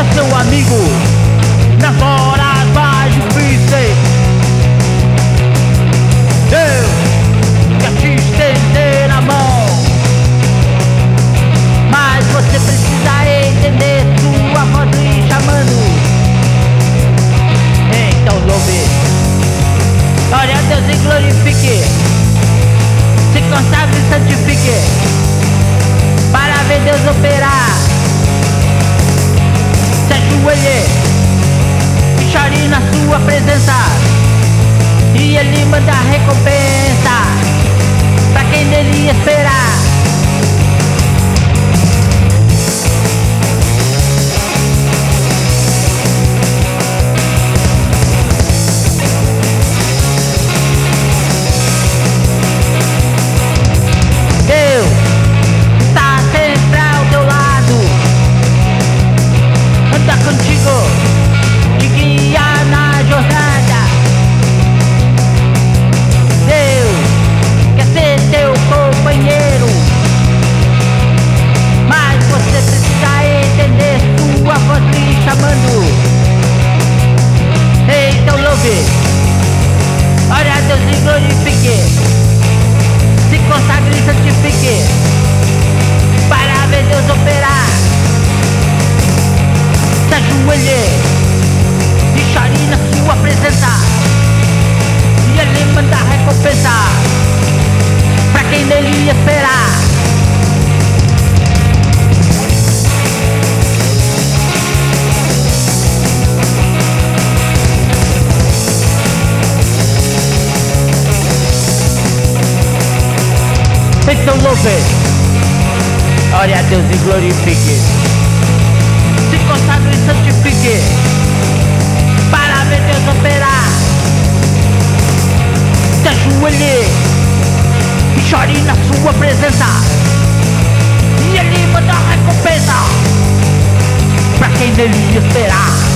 seja seu amigo nas horas mais difíceis. Deus quer te estender a mão, mas você precisa entender sua voz lhe chamando. Então louve, a Deus e glorifique, se consagre santificado. Sua presença. E Ele manda recompensa para quem nele esperar. Então louve, ore a Deus e glorifique. Se consagre e santifique para ver Deus operar. Se ajoelhe e chore na sua presença. E Ele manda recompensa para quem nele esperar.